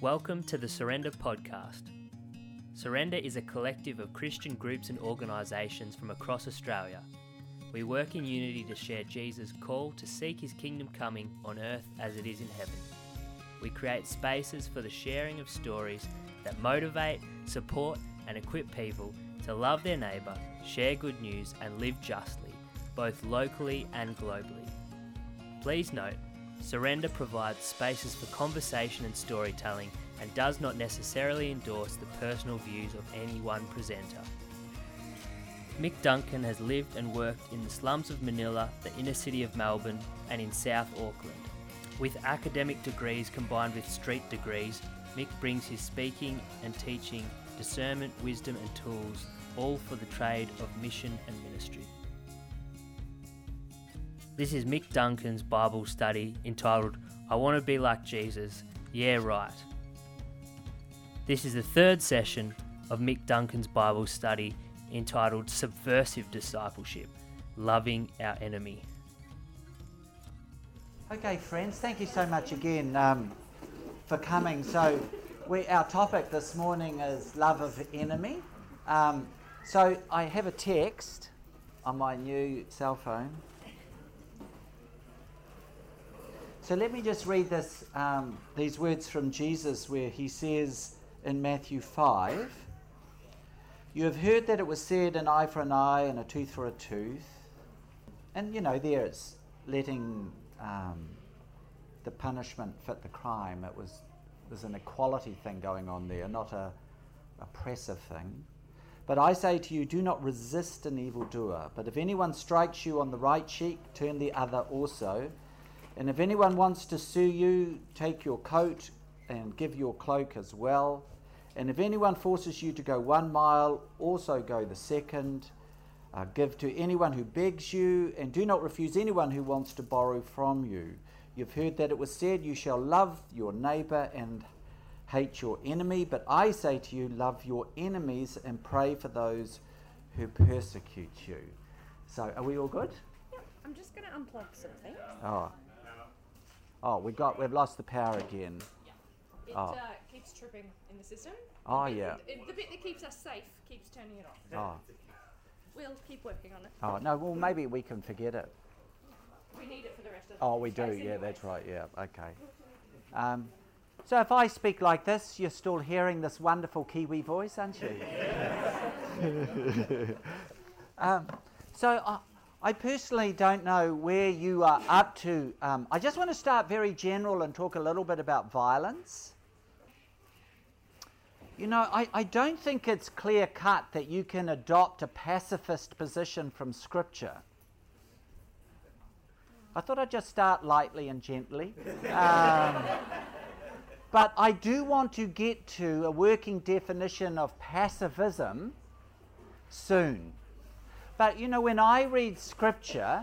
Welcome to the Surrender Podcast. Surrender is a collective of Christian groups and organisations from across Australia. We work in unity to share Jesus' call to seek his kingdom coming on earth as it is in heaven. We create spaces for the sharing of stories that motivate, support, and equip people to love their neighbour, share good news, and live justly, both locally and globally. Please note, Surrender provides spaces for conversation and storytelling and does not necessarily endorse the personal views of any one presenter. Mick Duncan has lived and worked in the slums of Manila, the inner city of Melbourne, and in South Auckland. With academic degrees combined with street degrees, Mick brings his speaking and teaching, discernment, wisdom, and tools, all for the trade of mission and ministry. This is Mick Duncan's Bible study entitled I Want to Be Like Jesus. Yeah, right. This is the third session of Mick Duncan's Bible study entitled Subversive Discipleship Loving Our Enemy. Okay, friends, thank you so much again um, for coming. So, we, our topic this morning is love of enemy. Um, so, I have a text on my new cell phone. So let me just read this, um, these words from Jesus where he says in Matthew 5 You have heard that it was said, an eye for an eye and a tooth for a tooth. And you know, there it's letting um, the punishment fit the crime. It was there's an equality thing going on there, not a oppressive thing. But I say to you, do not resist an evildoer. But if anyone strikes you on the right cheek, turn the other also. And if anyone wants to sue you, take your coat and give your cloak as well. And if anyone forces you to go one mile, also go the second. Uh, give to anyone who begs you, and do not refuse anyone who wants to borrow from you. You've heard that it was said, You shall love your neighbor and hate your enemy. But I say to you, love your enemies and pray for those who persecute you. So, are we all good? Yep, I'm just going to unplug something. Oh. Oh, we got we've lost the power again. Yeah. It Oh. uh, keeps tripping in the system. Oh, The yeah. the bit that keeps us safe keeps turning it off. Oh. We'll keep working on it. Oh no, well maybe we can forget it. We need it for the rest of The Oh, we do. Yeah, that's right. Yeah, okay. Um, so if I speak like this, you're still hearing this wonderful Kiwi voice, aren't you? um, so I, I personally don't know where you are up to. Um, I just want to start very general and talk a little bit about violence. You know, I, I don't think it's clear cut that you can adopt a pacifist position from Scripture. I thought I'd just start lightly and gently. Um, but I do want to get to a working definition of pacifism soon. But you know, when I read scripture,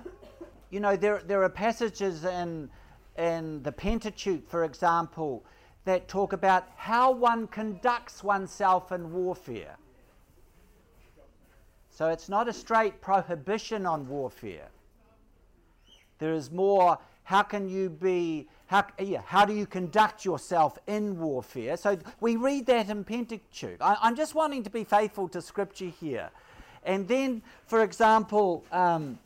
you know, there, there are passages in, in the Pentateuch, for example, that talk about how one conducts oneself in warfare. So it's not a straight prohibition on warfare. There is more, how can you be, how, yeah, how do you conduct yourself in warfare? So we read that in Pentateuch. I, I'm just wanting to be faithful to Scripture here. And then, for example, um,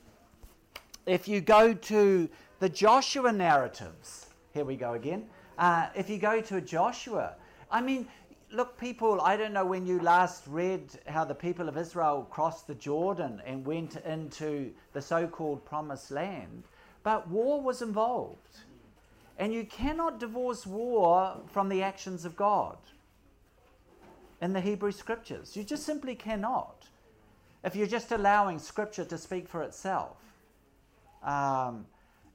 if you go to the Joshua narratives, here we go again. Uh, if you go to Joshua, I mean, look, people, I don't know when you last read how the people of Israel crossed the Jordan and went into the so called promised land, but war was involved. And you cannot divorce war from the actions of God in the Hebrew scriptures. You just simply cannot. If you're just allowing scripture to speak for itself. Um,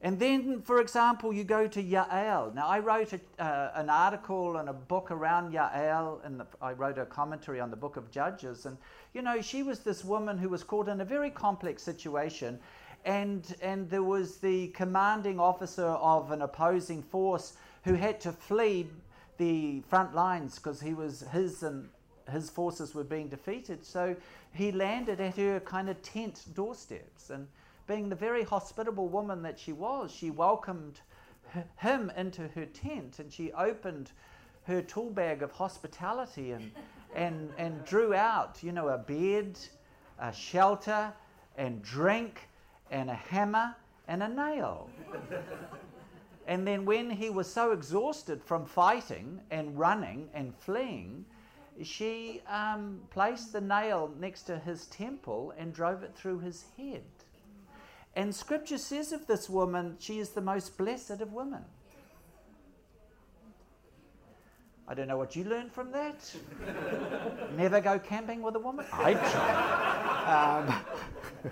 and then, for example, you go to Yael. Now, I wrote a, uh, an article and a book around Yael, and I wrote a commentary on the book of Judges. And, you know, she was this woman who was caught in a very complex situation. And, and there was the commanding officer of an opposing force who had to flee the front lines because he was his and his forces were being defeated. So he landed at her kind of tent doorsteps. And being the very hospitable woman that she was, she welcomed him into her tent and she opened her tool bag of hospitality and, and, and drew out, you know, a bed, a shelter, and drink, and a hammer, and a nail. and then when he was so exhausted from fighting and running and fleeing, she um, placed the nail next to his temple and drove it through his head. And scripture says of this woman, she is the most blessed of women. I don't know what you learned from that. Never go camping with a woman? I try. Um,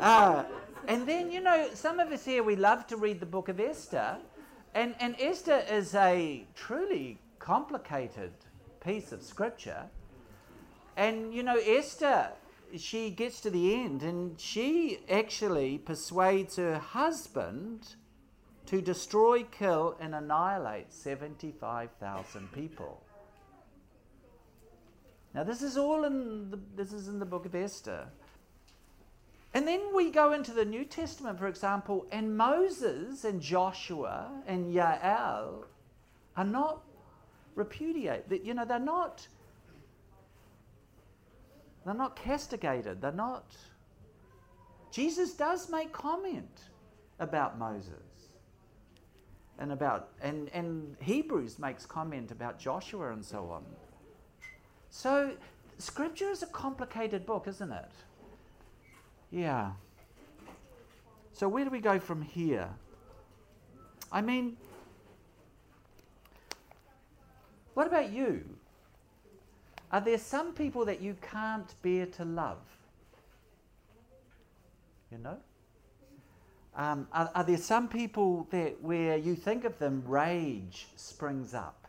uh, and then, you know, some of us here, we love to read the book of Esther. And, and Esther is a truly complicated piece of scripture. And, you know, Esther, she gets to the end and she actually persuades her husband to destroy, kill, and annihilate 75,000 people. Now, this is all in the, this is in the book of Esther. And then we go into the New Testament, for example, and Moses and Joshua and Yael are not repudiated. You know, they're not they're not castigated. They're not. Jesus does make comment about Moses and about and and Hebrews makes comment about Joshua and so on. So scripture is a complicated book, isn't it? Yeah. So where do we go from here? I mean, what about you? Are there some people that you can't bear to love? You know? Um, are, are, there some people that where you think of them, rage springs up?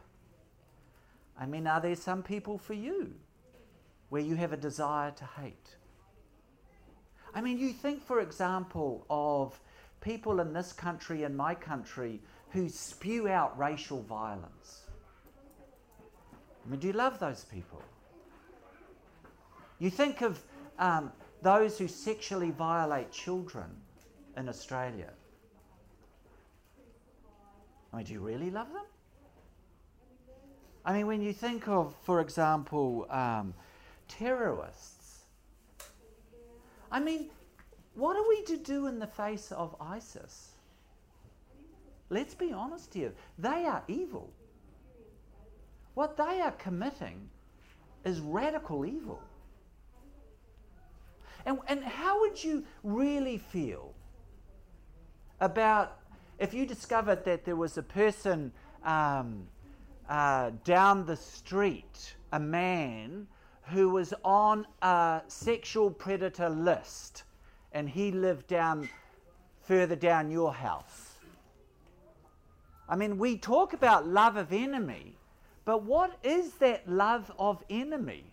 I mean, are there some people for you where you have a desire to hate? I mean, you think, for example, of people in this country and my country who spew out racial violence. I mean, do you love those people? You think of um, those who sexually violate children in Australia. I mean, do you really love them? I mean, when you think of, for example, um, terrorists, I mean, what are we to do in the face of ISIS? Let's be honest here. They are evil. What they are committing is radical evil. And, and how would you really feel about if you discovered that there was a person um, uh, down the street, a man who was on a sexual predator list and he lived down further down your house? I mean, we talk about love of enemy, but what is that love of enemy?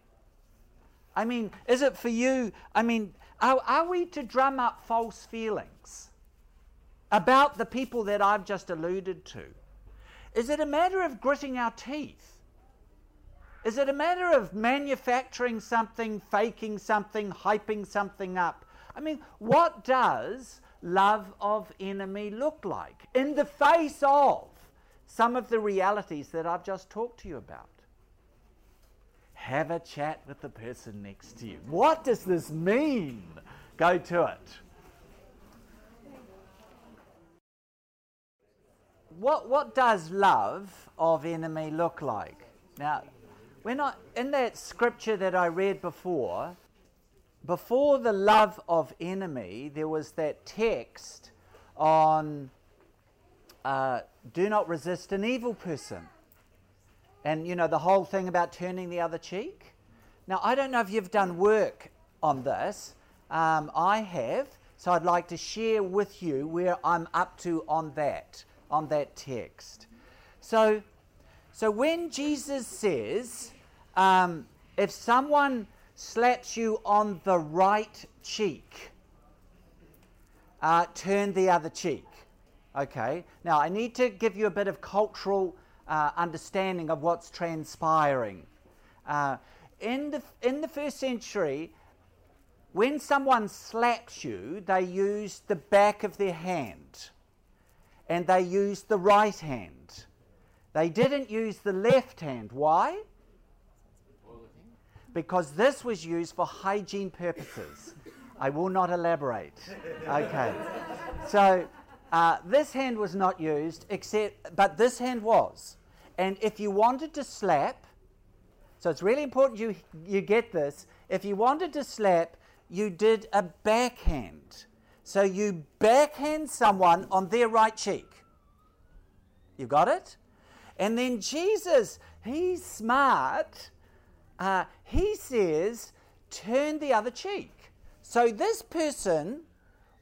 I mean, is it for you? I mean, are, are we to drum up false feelings about the people that I've just alluded to? Is it a matter of gritting our teeth? Is it a matter of manufacturing something, faking something, hyping something up? I mean, what does love of enemy look like in the face of some of the realities that I've just talked to you about. Have a chat with the person next to you. What does this mean? Go to it. What, what does love of enemy look like? Now, we're not in that scripture that I read before. Before the love of enemy, there was that text on uh, do not resist an evil person. And, you know, the whole thing about turning the other cheek. Now, I don't know if you've done work on this. Um, I have. So I'd like to share with you where I'm up to on that, on that text. So, so when Jesus says, um, if someone slaps you on the right cheek, uh, turn the other cheek. Okay, now I need to give you a bit of cultural uh, understanding of what's transpiring. Uh, in, the, in the first century, when someone slaps you, they use the back of their hand and they use the right hand. They didn't use the left hand. Why? Because this was used for hygiene purposes. I will not elaborate. Okay. So uh, this hand was not used, except, but this hand was. And if you wanted to slap, so it's really important you, you get this. If you wanted to slap, you did a backhand. So you backhand someone on their right cheek. You got it? And then Jesus, he's smart. Uh, he says, turn the other cheek. So this person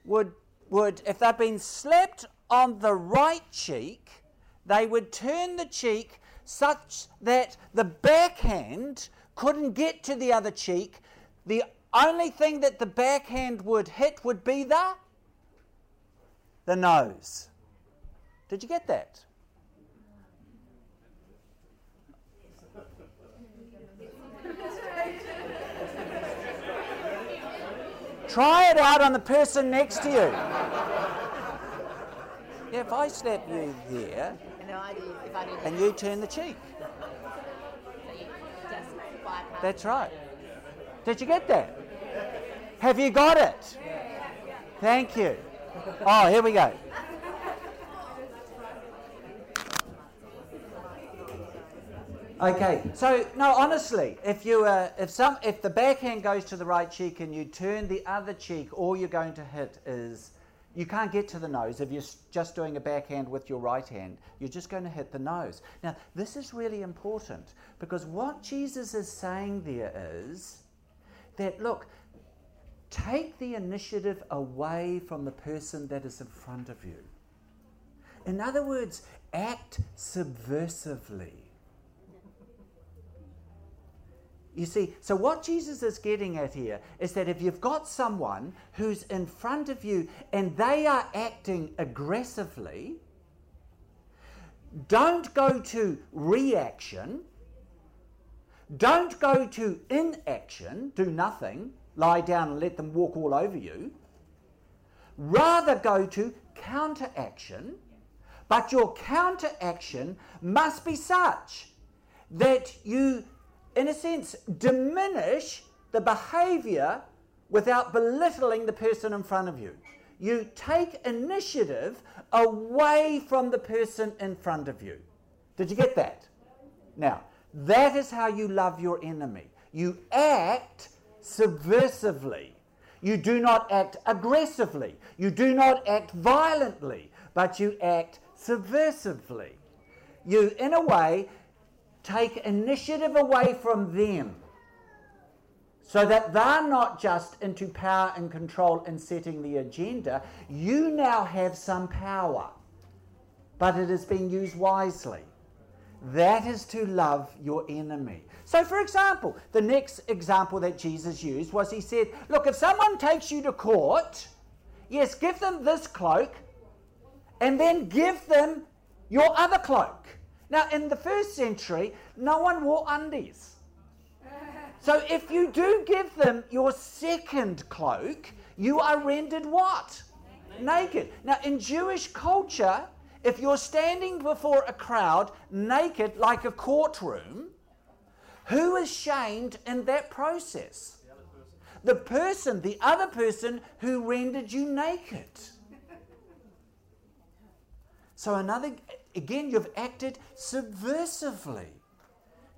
would, would, if they'd been slapped on the right cheek, they would turn the cheek such that the backhand couldn't get to the other cheek. The only thing that the backhand would hit would be the the nose. Did you get that? Try it out on the person next to you. Yeah, if I slap you there and you turn the cheek. That's right. Did you get that? Have you got it? Thank you. Oh, here we go. Okay, so no, honestly, if you uh, if some if the backhand goes to the right cheek and you turn the other cheek, all you're going to hit is you can't get to the nose if you're just doing a backhand with your right hand. You're just going to hit the nose. Now, this is really important because what Jesus is saying there is that look, take the initiative away from the person that is in front of you. In other words, act subversively. You see, so what Jesus is getting at here is that if you've got someone who's in front of you and they are acting aggressively, don't go to reaction, don't go to inaction, do nothing, lie down and let them walk all over you. Rather go to counteraction, but your counteraction must be such that you in a sense, diminish the behavior without belittling the person in front of you. You take initiative away from the person in front of you. Did you get that? Now, that is how you love your enemy. You act subversively. You do not act aggressively. You do not act violently, but you act subversively. You, in a way, take initiative away from them so that they're not just into power and control and setting the agenda. You now have some power, but it is being used wisely. That is to love your enemy. So, for example, the next example that Jesus used was he said, Look, if someone takes you to court, yes, give them this cloak and then give them your other cloak. Now, in the first century, no one wore undies. So if you do give them your second cloak, you are rendered what? Naked. naked. Now, in Jewish culture, if you're standing before a crowd naked like a courtroom, who is shamed in that process? The person, the other person who rendered you naked. So, another again, you've acted subversively.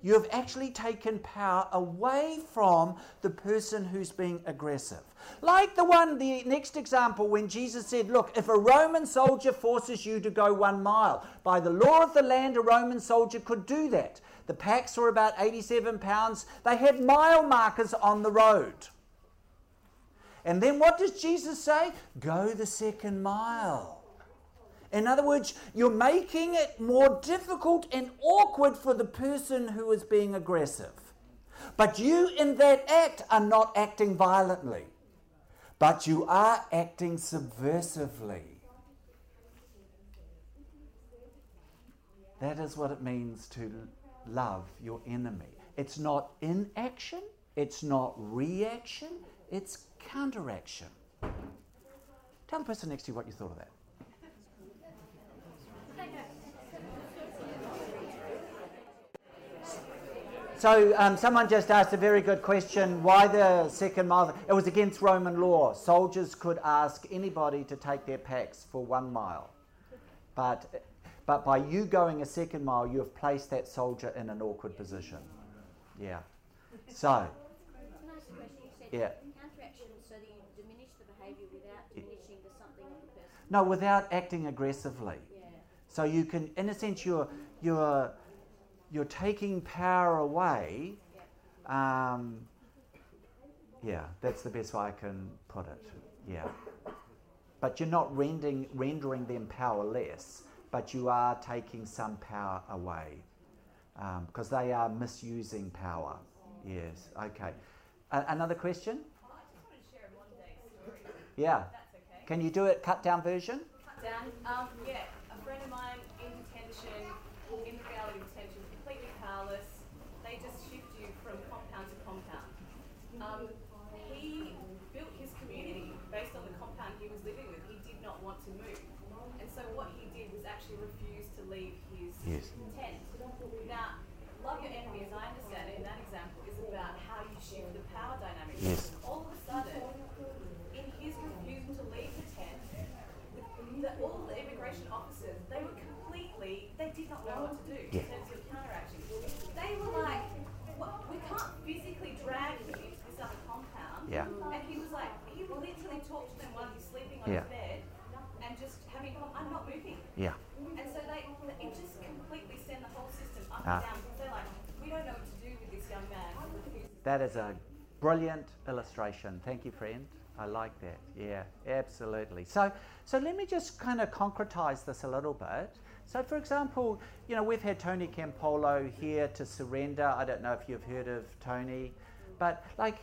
You have actually taken power away from the person who's being aggressive. Like the one, the next example, when Jesus said, Look, if a Roman soldier forces you to go one mile, by the law of the land, a Roman soldier could do that. The packs were about 87 pounds. They had mile markers on the road. And then what does Jesus say? Go the second mile. In other words, you're making it more difficult and awkward for the person who is being aggressive. But you, in that act, are not acting violently, but you are acting subversively. That is what it means to love your enemy. It's not inaction, it's not reaction, it's counteraction. Tell the person next to you what you thought of that. So um, someone just asked a very good question. Why the second mile? It was against Roman law. Soldiers could ask anybody to take their packs for one mile, but but by you going a second mile, you have placed that soldier in an awkward position. Yeah. So. Can I ask a question? You said Yeah. counteraction so that you diminish the behaviour without diminishing the something of the person. No, without acting aggressively. Yeah. So you can, in a sense, you're you're you're taking power away. Um, yeah, that's the best way I can put it. Yeah, but you're not rendering rendering them powerless, but you are taking some power away because they are misusing power. Yes. Okay. A- another question? I just wanted to share a modern day story. Yeah. That's okay. Can you do it cut down version? Cut down. Um, yeah, a friend of mine in detention, in the reality detention, powerless. They just shift you from compound to compound. Um, he built his community based on the compound he was living with. He did not want to move. And so what he did was actually refuse to leave his Yes. tent. Now, love your enemy, as I understand it in that example, is about how you shift the power dynamic. Yes. All of a sudden, in his refusal to leave the tent, the, all the immigration officers, they were completely, they did not know what to do Yeah. in terms of counteraction. They were like, what, we can't physically drag him into this other compound. Yeah. And he was like, he would literally talk to them while he's sleeping on Yeah. his bed and just having, I'm not moving. Yeah. And so they, it just completely sent the whole system up Ah. and down because they're like, we don't know what to do with this young man who refuses That is a brilliant illustration. Thank you, friend. I like that. Yeah, absolutely. So, so let me just kind of concretize this a little bit. So, for example, you know, we've had Tony Campolo here to surrender. I don't know if you've heard of Tony, but like,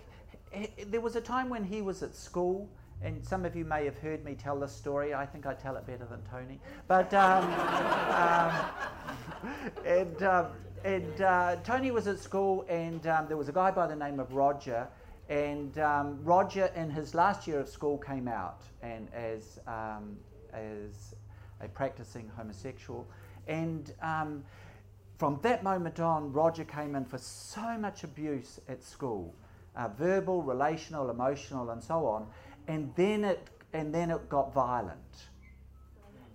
there was a time when he was at school. And some of you may have heard me tell this story. I think I tell it better than Tony. But um, um, and um, and uh, Tony was at school, and um, there was a guy by the name of Roger, and um, Roger, in his last year of school, came out and as um, as a practicing homosexual, and um, from that moment on, Roger came in for so much abuse at school, uh, verbal, relational, emotional, and so on, and then it and then it got violent.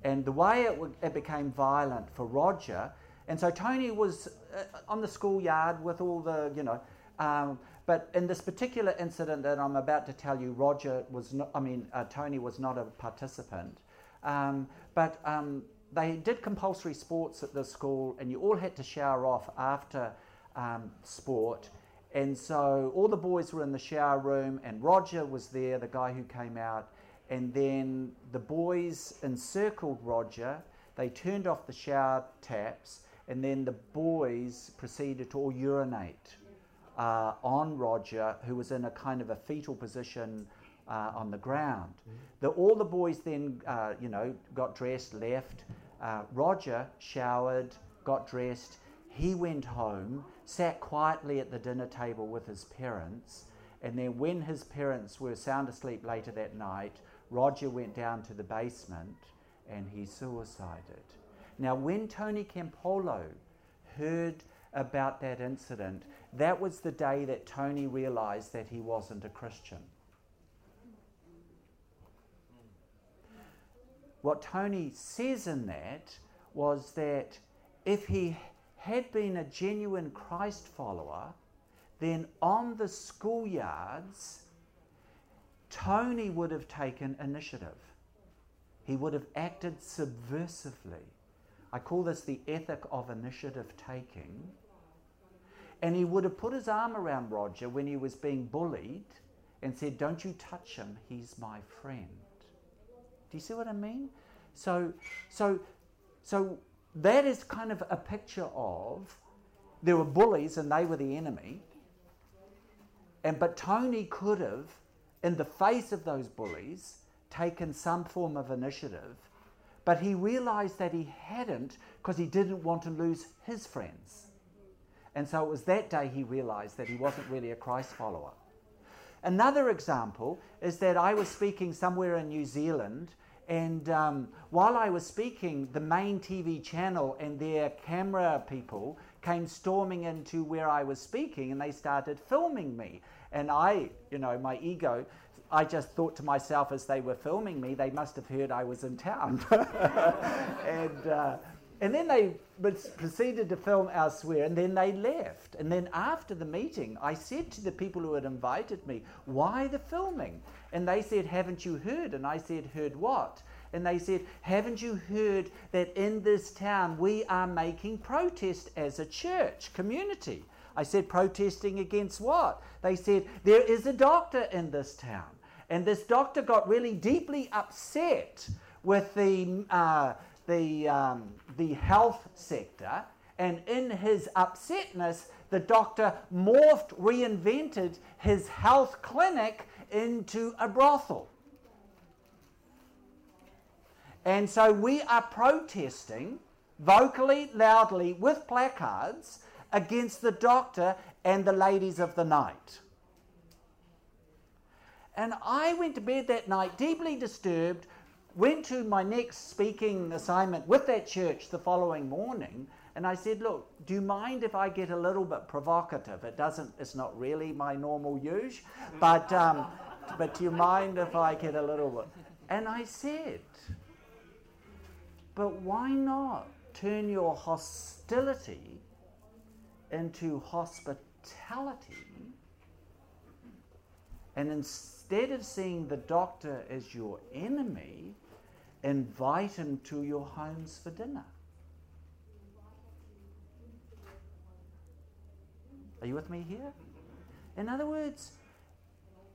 And the way it, w- it became violent for Roger, and so Tony was uh, on the schoolyard with all the, you know, um, but in this particular incident that I'm about to tell you, Roger was not, I mean, uh, Tony was not a participant. Um, but um, they did compulsory sports at the school, and you all had to shower off after um, sport. And so all the boys were in the shower room, and Roger was there, the guy who came out. And then the boys encircled Roger. They turned off the shower taps, and then the boys proceeded to all urinate uh, on Roger, who was in a kind of a fetal position uh, on the ground. The, all the boys then, uh, you know, got dressed, left. Uh, Roger showered, got dressed. He went home, sat quietly at the dinner table with his parents, and then when his parents were sound asleep later that night, Roger went down to the basement and he suicided. Now, when Tony Campolo heard about that incident, that was the day that Tony realized that he wasn't a Christian. What Tony says in that was that if he had been a genuine Christ follower, then on the schoolyards, Tony would have taken initiative. He would have acted subversively. I call this the ethic of initiative taking. And he would have put his arm around Roger when he was being bullied and said, Don't you touch him, he's my friend. Do you see what I mean? So, so, so that is kind of a picture of there were bullies and they were the enemy. And but Tony could have, in the face of those bullies, taken some form of initiative, but he realized that he hadn't because he didn't want to lose his friends. And so it was that day he realized that he wasn't really a Christ follower. Another example is that I was speaking somewhere in New Zealand, And um, while I was speaking, the main TV channel and their camera people came storming into where I was speaking and they started filming me. And I, you know, my ego, I just thought to myself as they were filming me, they must have heard I was in town. and, uh, and then they proceeded to film elsewhere and then they left. And then after the meeting, I said to the people who had invited me, Why the filming? And they said, Haven't you heard? And I said, Heard what? And they said, Haven't you heard that in this town we are making protest as a church community? I said, Protesting against what? They said, There is a doctor in this town. And this doctor got really deeply upset with the. Uh, the, um, the health sector, and in his upsetness, the doctor morphed, reinvented his health clinic into a brothel. And so we are protesting vocally, loudly, with placards against the doctor and the ladies of the night. And I went to bed that night deeply disturbed went to my next speaking assignment with that church the following morning and I said, Look, do you mind if I get a little bit provocative? It doesn't, it's not really my normal use, but, um, but do you mind if I get a little bit? And I said, But why not turn your hostility into hospitality? And instead of seeing the doctor as your enemy, invite him to your homes for dinner. Are you with me here? In other words,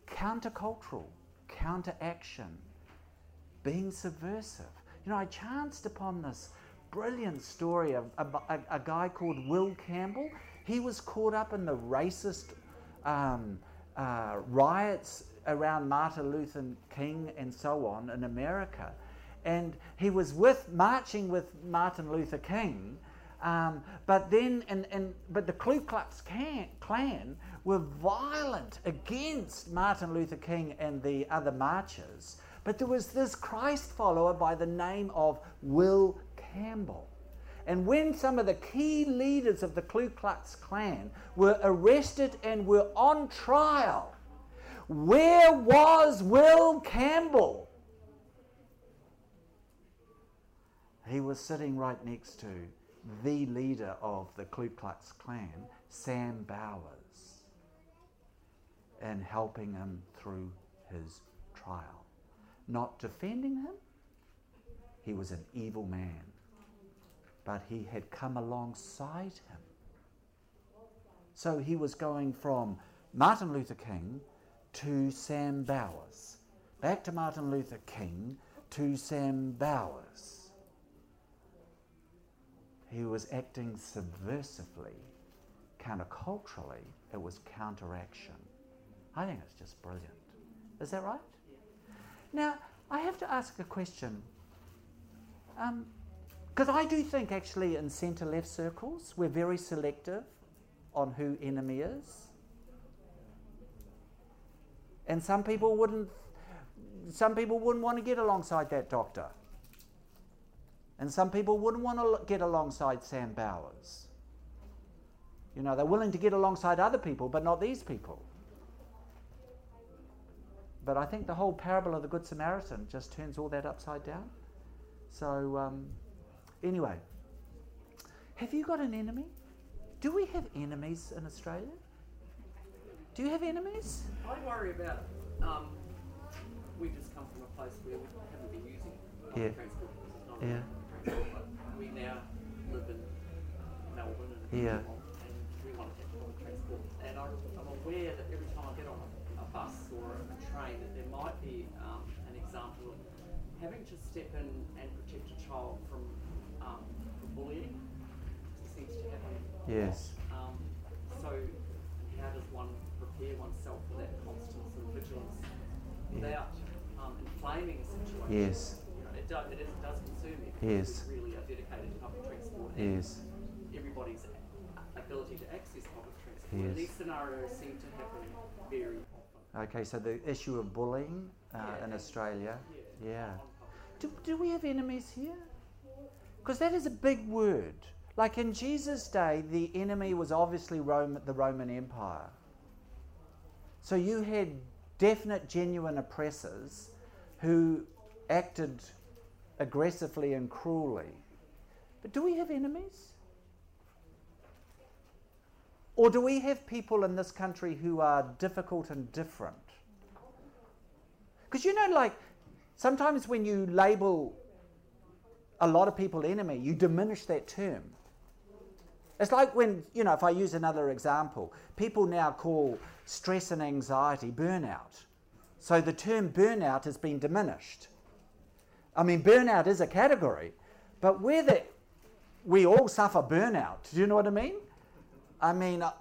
countercultural, counteraction, being subversive. You know, I chanced upon this brilliant story of a, a, a guy called Will Campbell. He was caught up in the racist um, uh, riots around Martin Luther King and so on in America and he was with marching with Martin Luther King. Um, but then, and, and but the Ku Klux Klan were violent against Martin Luther King and the other marchers. But there was this Christ follower by the name of Will Campbell. And when some of the key leaders of the Ku Klux Klan were arrested and were on trial, where was Will Campbell? he was sitting right next to the leader of the Ku Klux Klan, Sam Bowers, and helping him through his trial. Not defending him, he was an evil man, but he had come alongside him. So he was going from Martin Luther King to Sam Bowers, back to Martin Luther King to Sam Bowers he was acting subversively, counterculturally. It was counteraction. I think it's just brilliant. Is that right? Now, I have to ask a question. Because um, I do think, actually, in centre left circles, we're very selective on who enemy is. And some people wouldn't some people wouldn't want to get alongside that doctor. And some people wouldn't want to get alongside Sam Bowers. You know, they're willing to get alongside other people, but not these people. But I think the whole parable of the Good Samaritan just turns all that upside down. So, um, anyway, have you got an enemy? Do we have enemies in Australia? Do you have enemies? I worry about it. Um, we just come from a place where we haven't been using yeah. transport. Yeah we now live in Melbourne and, yeah. and we want to get public transport. And I, am aware that every time I get on a, a bus or a train, that there might be um, an example of having to step in and protect a child from, um, from bullying. It seems to happen. Yes. Um, so, how does one prepare oneself for that constant sort of vigilance yeah. without um, inflaming a situation? Yes. You know, it, do, it, is, it does Yes. really are dedicated to public transport. Yes. Everybody's ability to access public transport. Yes. These scenarios seem to happen very often. Okay, so the issue of bullying uh, yeah, in Australia, yeah. yeah. Do, do we have enemies here? Because that is a big word. Like in Jesus' day, the enemy was obviously Rome, the Roman Empire. So you had definite, genuine oppressors who acted aggressively and cruelly. But do we have enemies? Or do we have people in this country who are difficult and different? Because you know, like, sometimes when you label a lot of people enemy, you diminish that term. It's like when, you know, if I use another example, people now call stress and anxiety burnout. So the term burnout has been diminished. I mean, burnout is a category, but whether we all suffer burnout, do you know what I mean? I mean, uh,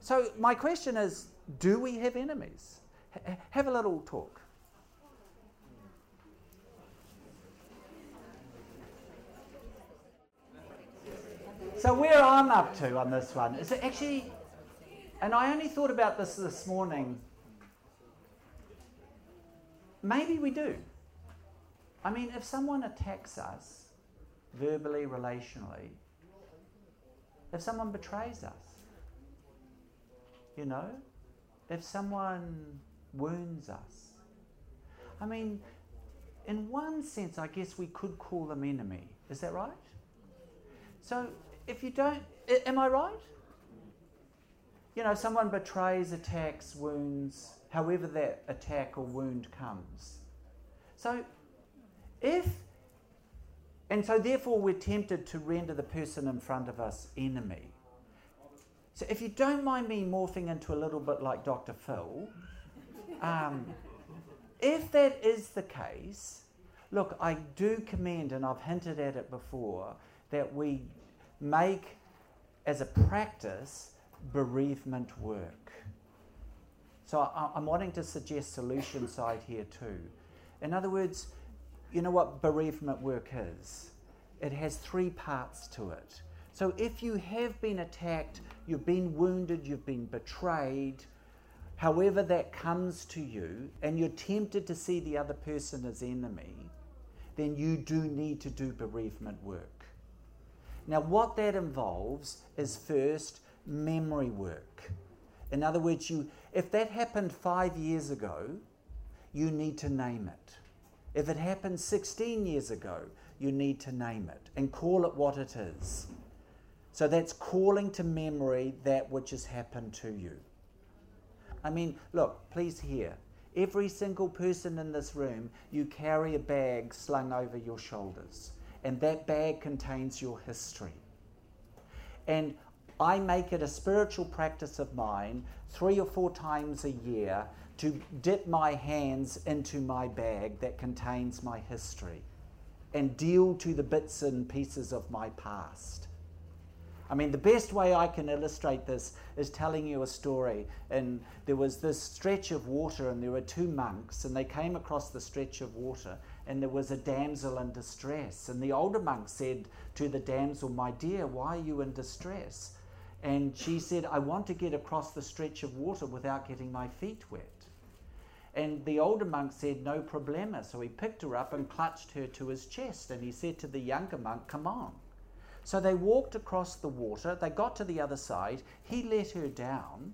so my question is do we have enemies? H- have a little talk. So where I'm up to on this one is actually, and I only thought about this this morning. Maybe we do. I mean, if someone attacks us, verbally, relationally, if someone betrays us, you know, if someone wounds us, I mean, in one sense, I guess we could call them enemy. Is that right? So if you don't, am I right? You know, someone betrays, attacks, wounds, however that attack or wound comes. So, if, and so therefore we're tempted to render the person in front of us enemy. So, if you don't mind me morphing into a little bit like Dr. Phil, um, if that is the case, look, I do commend, and I've hinted at it before, that we make as a practice bereavement work. So I, I'm wanting to suggest solution side here too. In other words, you know what bereavement work is? It has three parts to it. So if you have been attacked, you've been wounded, you've been betrayed, however that comes to you, and you're tempted to see the other person as enemy, then you do need to do bereavement work. Now, what that involves is first memory work. In other words, you, if that happened five years ago, you need to name it. If it happened 16 years ago, you need to name it and call it what it is. So that's calling to memory that which has happened to you. I mean, look, please hear. Every single person in this room, you carry a bag slung over your shoulders and that bag contains your history. And I make it a spiritual practice of mine three or four times a year to dip my hands into my bag that contains my history and deal to the bits and pieces of my past. I mean, the best way I can illustrate this is telling you a story. And there was this stretch of water, and there were two monks, and they came across the stretch of water, and there was a damsel in distress. And the older monk said to the damsel, My dear, why are you in distress? And she said, I want to get across the stretch of water without getting my feet wet. And the older monk said, No problema. So he picked her up and clutched her to his chest. And he said to the younger monk, Come on. So they walked across the water. They got to the other side. He let her down.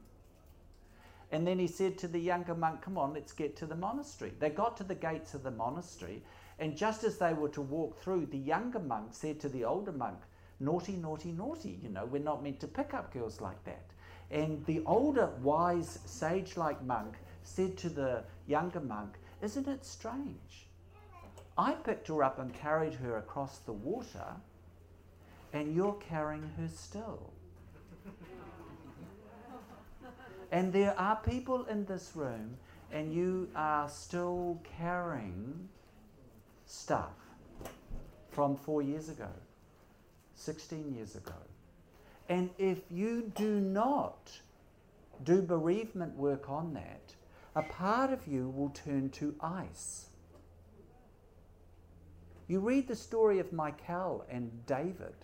And then he said to the younger monk, Come on, let's get to the monastery. They got to the gates of the monastery, and just as they were to walk through, the younger monk said to the older monk, Naughty, naughty, naughty. You know, we're not meant to pick up girls like that. And the older, wise, sage like monk said to the younger monk, Isn't it strange? I picked her up and carried her across the water, and you're carrying her still. And there are people in this room, and you are still carrying stuff from four years ago, 16 years ago. And if you do not do bereavement work on that, a part of you will turn to ice. You read the story of Michal and David,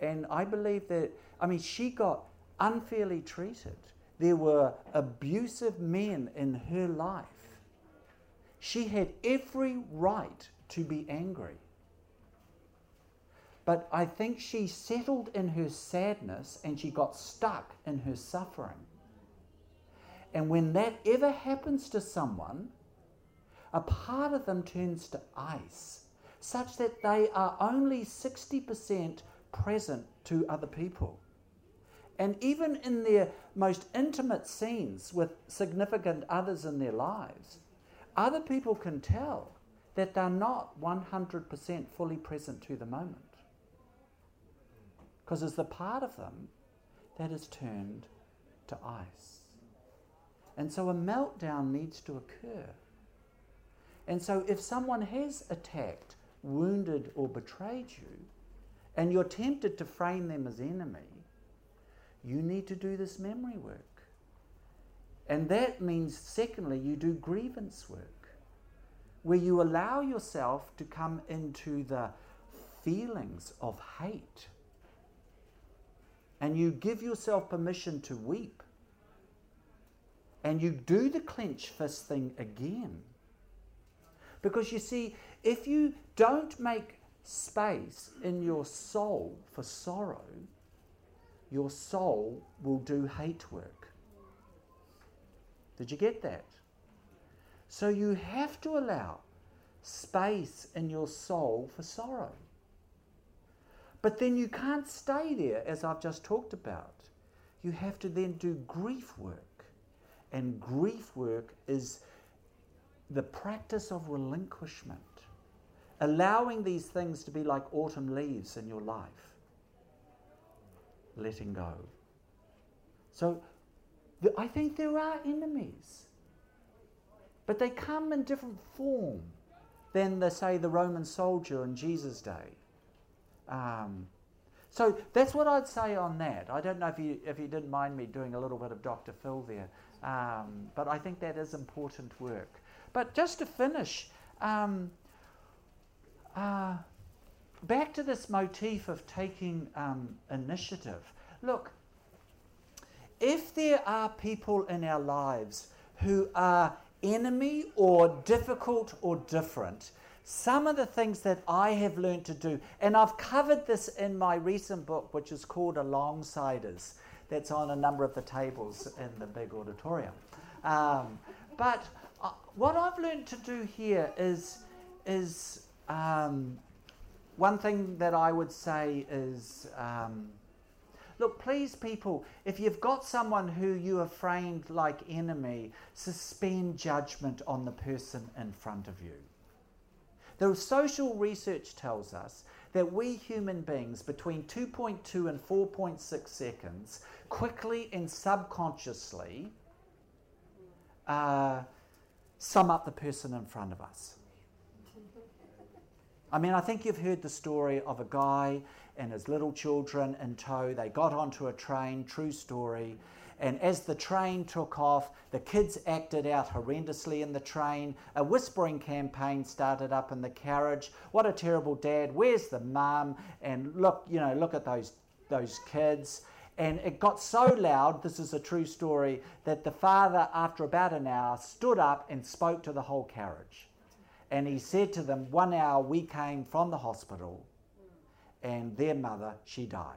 and I believe that, I mean, she got unfairly treated. There were abusive men in her life. She had every right to be angry. But I think she settled in her sadness and she got stuck in her suffering. And when that ever happens to someone, a part of them turns to ice, such that they are only 60% present to other people. And even in their most intimate scenes with significant others in their lives, other people can tell that they're not 100% fully present to the moment. Because there's the part of them that is turned to ice. And so a meltdown needs to occur. And so if someone has attacked, wounded, or betrayed you, and you're tempted to frame them as enemy, you need to do this memory work. And that means, secondly, you do grievance work, where you allow yourself to come into the feelings of hate. And you give yourself permission to weep. And you do the clench fist thing again. Because you see, if you don't make space in your soul for sorrow, your soul will do hate work. Did you get that? So you have to allow space in your soul for sorrow. But then you can't stay there, as I've just talked about. You have to then do grief work. And grief work is the practice of relinquishment, allowing these things to be like autumn leaves in your life letting go. So I think there are enemies, but they come in different form than, the, say, the Roman soldier in Jesus' day. Um, so that's what I'd say on that. I don't know if you, if you didn't mind me doing a little bit of Dr. Phil there, um, but I think that is important work. But just to finish, um, uh, back to this motif of taking um, initiative. Look, if there are people in our lives who are enemy or difficult or different, some of the things that I have learned to do, and I've covered this in my recent book, which is called Alongsiders, that's on a number of the tables in the big auditorium. Um, but uh, what I've learned to do here is, is um, one thing that I would say is um, look, please, people, if you've got someone who you have framed like enemy, suspend judgment on the person in front of you. The social research tells us that we human beings, between 2.2 and 4.6 seconds, quickly and subconsciously uh, sum up the person in front of us. I mean, I think you've heard the story of a guy and his little children in tow. They got onto a train, true story. And as the train took off, the kids acted out horrendously in the train. A whispering campaign started up in the carriage. What a terrible dad. Where's the mum? And look, you know, look at those, those kids. And it got so loud, this is a true story, that the father, after about an hour, stood up and spoke to the whole carriage. And he said to them, One hour we came from the hospital, and their mother, she died.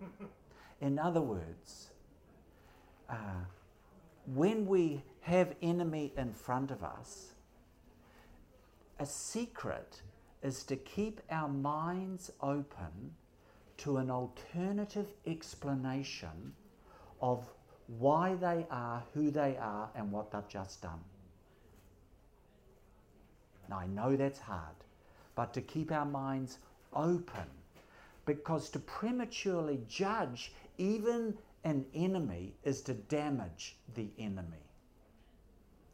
In other words, uh, when we have enemy in front of us, a secret is to keep our minds open to an alternative explanation of why they are who they are and what they've just done. Now, I know that's hard, but to keep our minds open, because to prematurely judge even an enemy is to damage the enemy.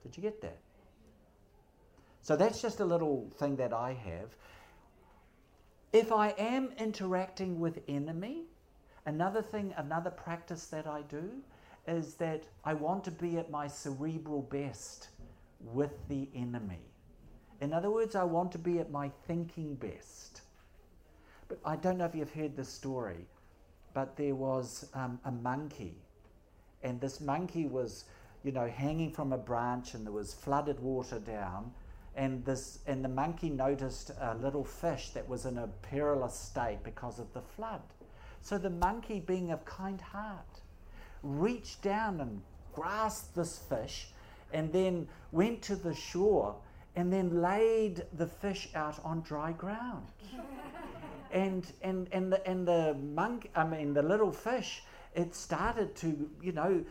Did you get that? So that's just a little thing that I have. If I am interacting with enemy, another thing, another practice that I do is that I want to be at my cerebral best with the enemy. In other words, I want to be at my thinking best. But I don't know if you've heard this story, but there was um, a monkey, and this monkey was, you know, hanging from a branch, and there was flooded water down, and this and the monkey noticed a little fish that was in a perilous state because of the flood. So the monkey, being of kind heart, reached down and grasped this fish, and then went to the shore and then laid the fish out on dry ground. and and and the and the monk, I mean the little fish, it started to you know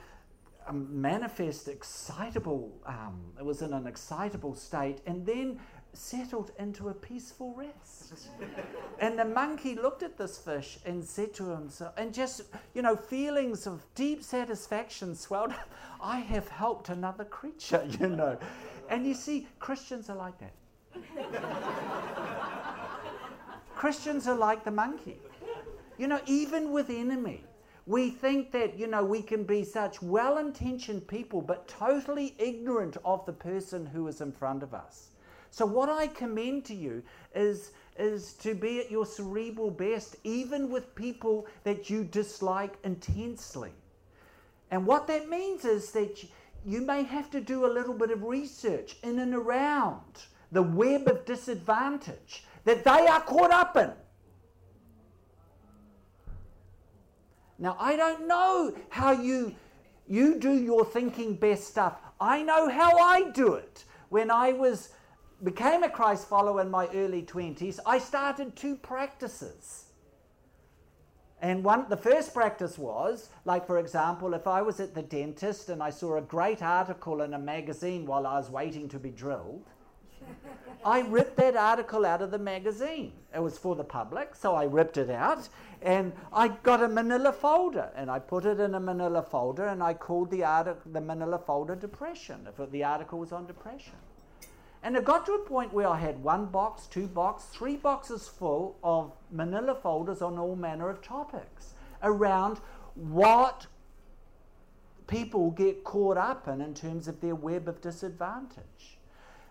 um, manifest excitable. Um, it was in an excitable state, and then settled into a peaceful rest. and the monkey looked at this fish and said to himself, and just you know, feelings of deep satisfaction swelled. up. I have helped another creature, you know. And you see, Christians are like that. Christians are like the monkey. You know, even with enemy, we think that, you know, we can be such well intentioned people, but totally ignorant of the person who is in front of us. So, what I commend to you is, is to be at your cerebral best, even with people that you dislike intensely. And what that means is that you may have to do a little bit of research in and around the web of disadvantage that they are caught up in. Now, I don't know how you, you do your thinking best stuff. I know how I do it. When I was became a Christ follower in my early 20s, I started two practices. And one, the first practice was, like for example, if I was at the dentist and I saw a great article in a magazine while I was waiting to be drilled, I ripped that article out of the magazine. It was for the public, so I ripped it out and I got a manila folder and I put it in a manila folder and I called the, artic- the manila folder depression if the article was on depression. And it got to a point where I had one box, two boxes, three boxes full of manila folders on all manner of topics around what people get caught up in in terms of their web of disadvantage.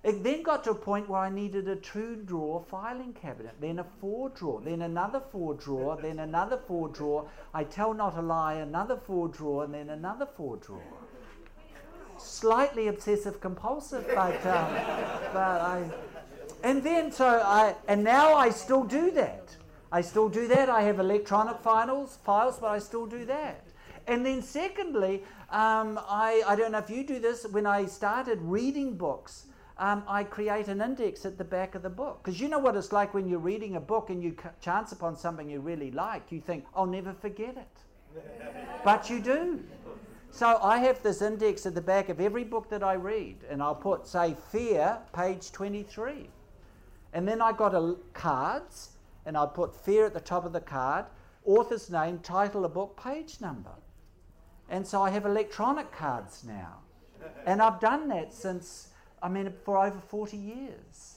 It then got to a point where I needed a two drawer filing cabinet, then a four drawer, then another four drawer, then another four drawer. I tell not a lie, another four drawer, and then another four drawer. Slightly obsessive compulsive, but, um, but I. And then so I, and now I still do that. I still do that. I have electronic files, files, but I still do that. And then secondly, um, I, I don't know if you do this. When I started reading books, um, I create an index at the back of the book. Because you know what it's like when you're reading a book and you chance upon something you really like, you think, I'll never forget it. but you do. So I have this index at the back of every book that I read, and I'll put, say, Fear, page 23. And then I got a, cards, and I put Fear at the top of the card, author's name, title of book, page number. And so I have electronic cards now. And I've done that since, I mean, for over 40 years.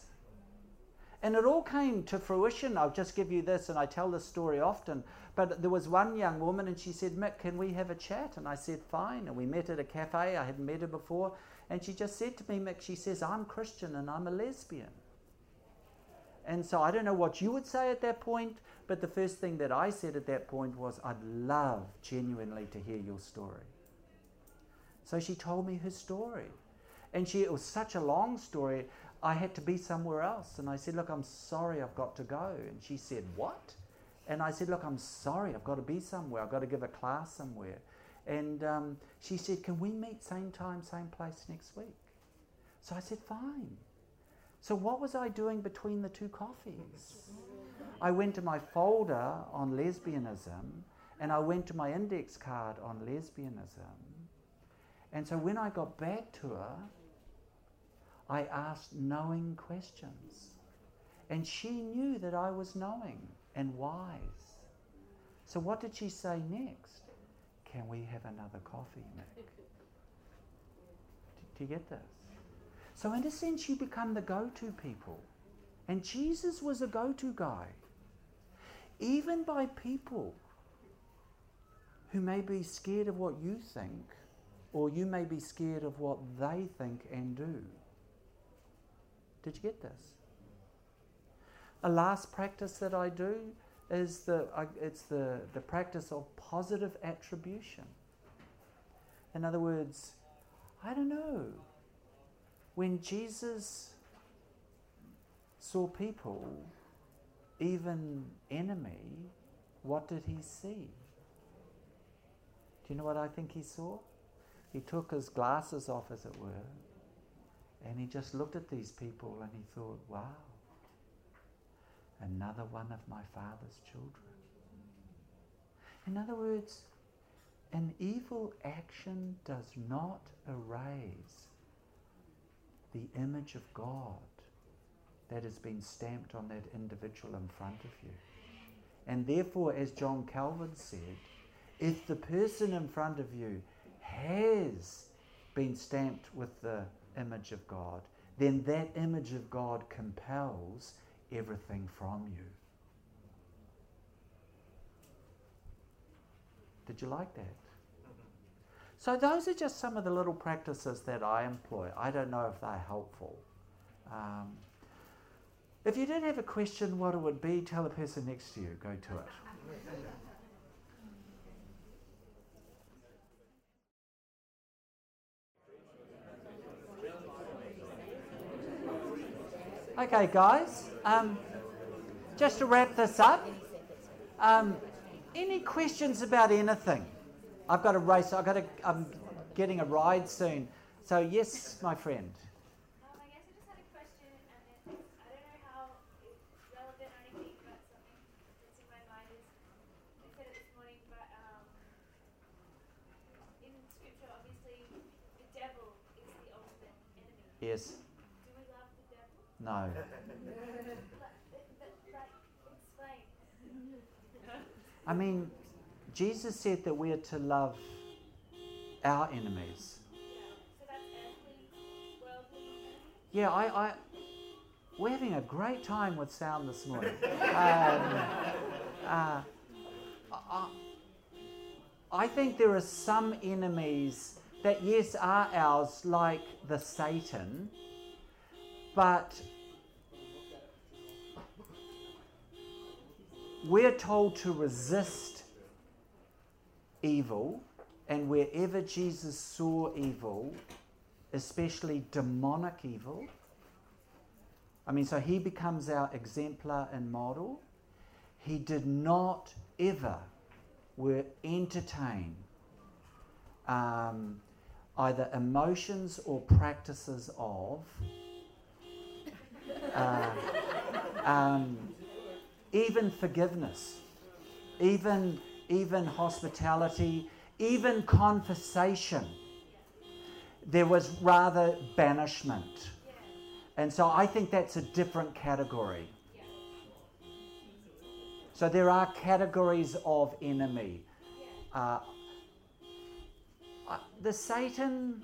And it all came to fruition. I'll just give you this, and I tell this story often. But there was one young woman, and she said, Mick, can we have a chat? And I said, fine. And we met at a cafe. I hadn't met her before. And she just said to me, Mick, she says, I'm Christian and I'm a lesbian. And so I don't know what you would say at that point, but the first thing that I said at that point was, I'd love genuinely to hear your story. So she told me her story. And she, it was such a long story, I had to be somewhere else. And I said, Look, I'm sorry, I've got to go. And she said, What? And I said, Look, I'm sorry, I've got to be somewhere. I've got to give a class somewhere. And um, she said, Can we meet same time, same place next week? So I said, Fine. So what was I doing between the two coffees? I went to my folder on lesbianism and I went to my index card on lesbianism. And so when I got back to her, I asked knowing questions. And she knew that I was knowing and wise. So what did she say next? Can we have another coffee, Mick? Do you get this? So, in a sense, you become the go to people. And Jesus was a go to guy. Even by people who may be scared of what you think, or you may be scared of what they think and do. Did you get this? A last practice that I do is the, it's the, the practice of positive attribution. In other words, I don't know, when Jesus saw people, even enemy, what did he see? Do you know what I think he saw? He took his glasses off, as it were, and he just looked at these people and he thought, wow, another one of my father's children. In other words, an evil action does not erase the image of God that has been stamped on that individual in front of you. And therefore, as John Calvin said, if the person in front of you has been stamped with the image of God, then that image of God compels everything from you. Did you like that? So, those are just some of the little practices that I employ. I don't know if they're helpful. Um, if you did have a question, what it would be, tell the person next to you. Go to it. Okay, guys. Um, just to wrap this up, um, any questions about anything? I've got a race. I've got to. I'm getting a ride soon. So yes, my friend. I guess I just had a question, and it, I don't know how it's relevant or anything, but something that's in my mind is I said it this morning, but in scripture, obviously, the devil is the ultimate enemy. Yes. Do we love the devil? No. I mean, Jesus said that we are to love our enemies. So that's earthly, worldly enemies? Yeah, I, I we're having a great time with sound this morning. um, uh, I, I think there are some enemies that, yes, are ours, like the Satan, but we're told to resist evil, and wherever Jesus saw evil, especially demonic evil, I mean, so he becomes our exemplar and model. He did not ever were entertain um, either emotions or practices of uh, um, even forgiveness, even even hospitality, even conversation. There was rather banishment. And so I think that's a different category. So there are categories of enemy. Uh, uh, the Satan,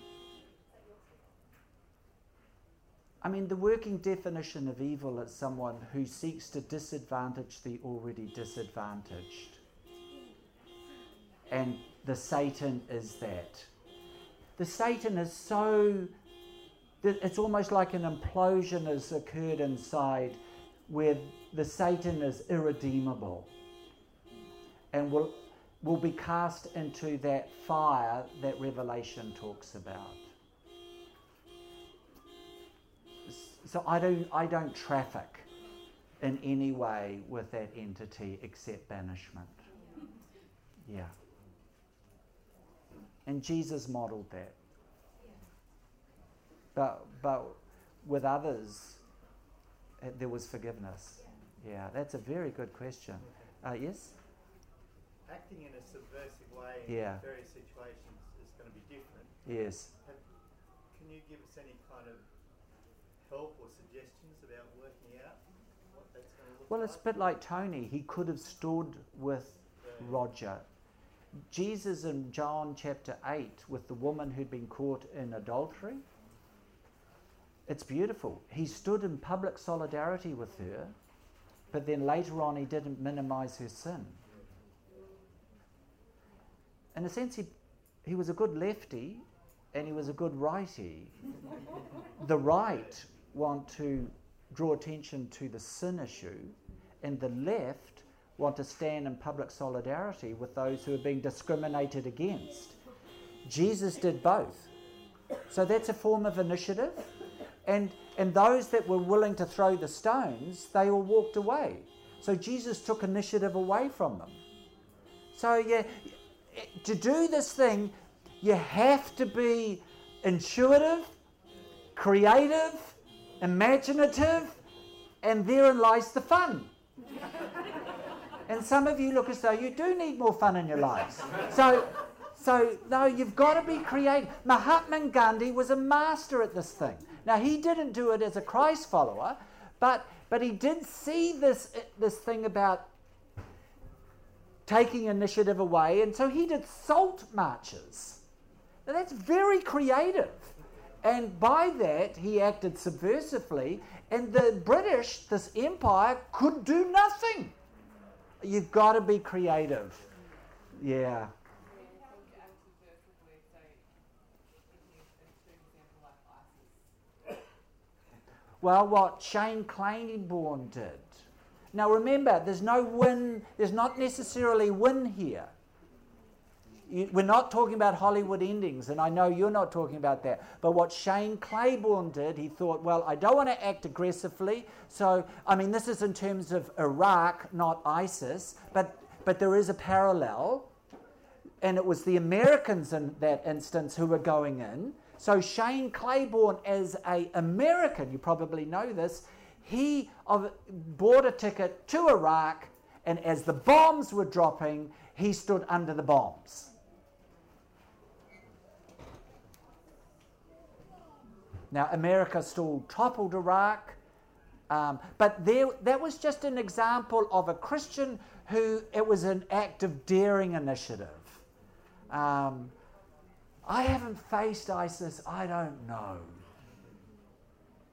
I mean, the working definition of evil is someone who seeks to disadvantage the already disadvantaged. And the Satan is that. The Satan is so it's almost like an implosion has occurred inside where the Satan is irredeemable and will, will be cast into that fire that Revelation talks about. So I don't, I don't traffic in any way with that entity except banishment. Yeah. And Jesus modeled that. But, but with others, uh, there was forgiveness. Yeah, that's a very good question. Uh, yes? Acting in a subversive way in Yeah. various situations is going to be different. Yes. Have, can you give us any kind of help or suggestions about working out what that's going to look Well, like? it's a bit like Tony. He could have stood with Roger. Jesus in John chapter 8 with the woman who'd been caught in adultery. It's beautiful. He stood in public solidarity with her, but then later on he didn't minimize her sin. In a sense, he, he was a good lefty and he was a good righty. the right want to draw attention to the sin issue, and the left want to stand in public solidarity with those who are being discriminated against. Jesus did both. So that's a form of initiative. And, and those that were willing to throw the stones, they all walked away. So Jesus took initiative away from them. So, yeah, to do this thing, you have to be intuitive, creative, imaginative, and therein lies the fun. and some of you look as though you do need more fun in your lives. So, so no, you've got to be creative. Mahatma Gandhi was a master at this thing. Now he didn't do it as a Christ follower, but but he did see this this thing about taking initiative away, and so he did salt marches. Now that's very creative. And by that, he acted subversively, and the British, this empire, could do nothing. You've got to be creative. Yeah. Well, what Shane Claiborne did. Now remember, there's no win, there's not necessarily win here. We're not talking about Hollywood endings, and I know you're not talking about that. But what Shane Claiborne did, he thought, well, I don't want to act aggressively. So, I mean, this is in terms of Iraq, not ISIS, but, but there is a parallel. And it was the Americans in that instance who were going in. So Shane Claiborne, as a American, you probably know this, he bought a ticket to Iraq, and as the bombs were dropping, he stood under the bombs. Now, America still toppled Iraq, um, but there, that was just an example of a Christian who it was an act of daring initiative. Um, I haven't faced ISIS, I don't know.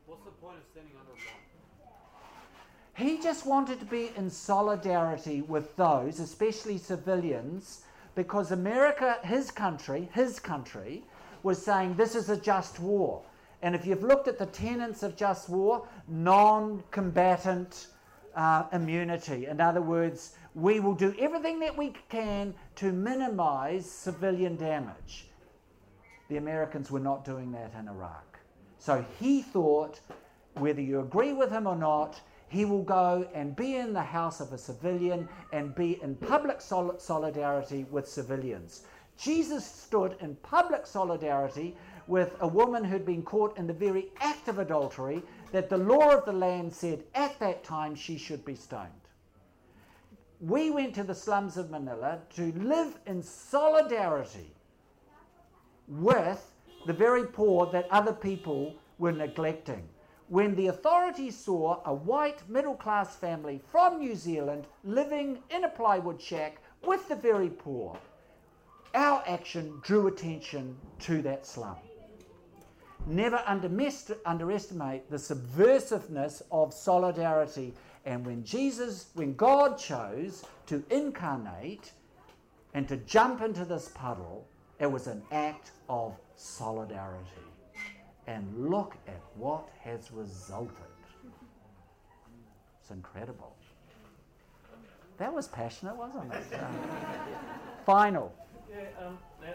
What's the point of standing under a bomb? He just wanted to be in solidarity with those, especially civilians, because America, his country, his country, was saying this is a just war. And if you've looked at the tenets of just war, non combatant uh, immunity. In other words, we will do everything that we can to minimize civilian damage. The Americans were not doing that in Iraq. So he thought, whether you agree with him or not, he will go and be in the house of a civilian and be in public sol- solidarity with civilians. Jesus stood in public solidarity with a woman who'd been caught in the very act of adultery that the law of the land said at that time she should be stoned. We went to the slums of Manila to live in solidarity with the very poor that other people were neglecting. When the authorities saw a white middle class family from New Zealand living in a plywood shack with the very poor, our action drew attention to that slum. Never underestimate the subversiveness of solidarity. And when Jesus, when God chose to incarnate and to jump into this puddle, it was an act of solidarity. And look at what has resulted. It's incredible. That was passionate, wasn't it? Final. Yeah, um, now,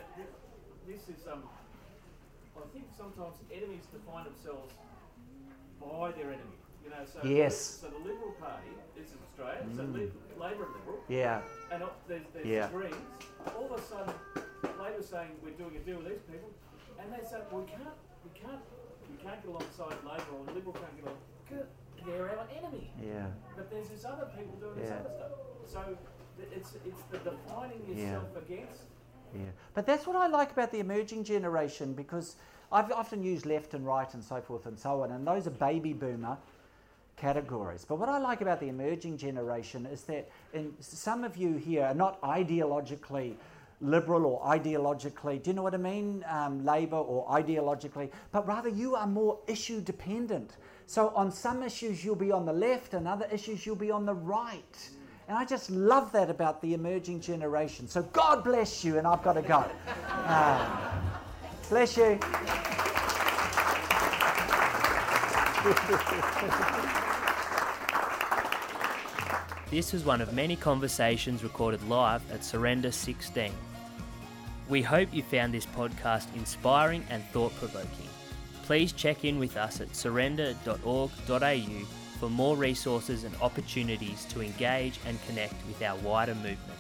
this is, um, I think sometimes enemies define themselves by their enemy. You know, so yes. The, so the Liberal Party, is Australia, mm. so Labor and Liberal. Yeah. And there's, there's yeah. Greens. All of a sudden, Labor's saying we're doing a deal with these people, and they say well, we can't, we can't, we can't get alongside Labor or Liberal can't get along. They're our enemy. Yeah. But there's this other people doing yeah. this other stuff. So it's it's the defining yourself yeah. against. Yeah. But that's what I like about the emerging generation because I've often used left and right and so forth and so on, and those are baby boomer categories. But what I like about the emerging generation is that in some of you here are not ideologically liberal or ideologically, do you know what I mean? Um, Labour or ideologically, but rather you are more issue dependent. So on some issues you'll be on the left, and other issues you'll be on the right. And I just love that about the emerging generation. So God bless you, and I've got to go. Uh, bless you. This was one of many conversations recorded live at Surrender 16. We hope you found this podcast inspiring and thought provoking. Please check in with us at surrender.org.au for more resources and opportunities to engage and connect with our wider movement.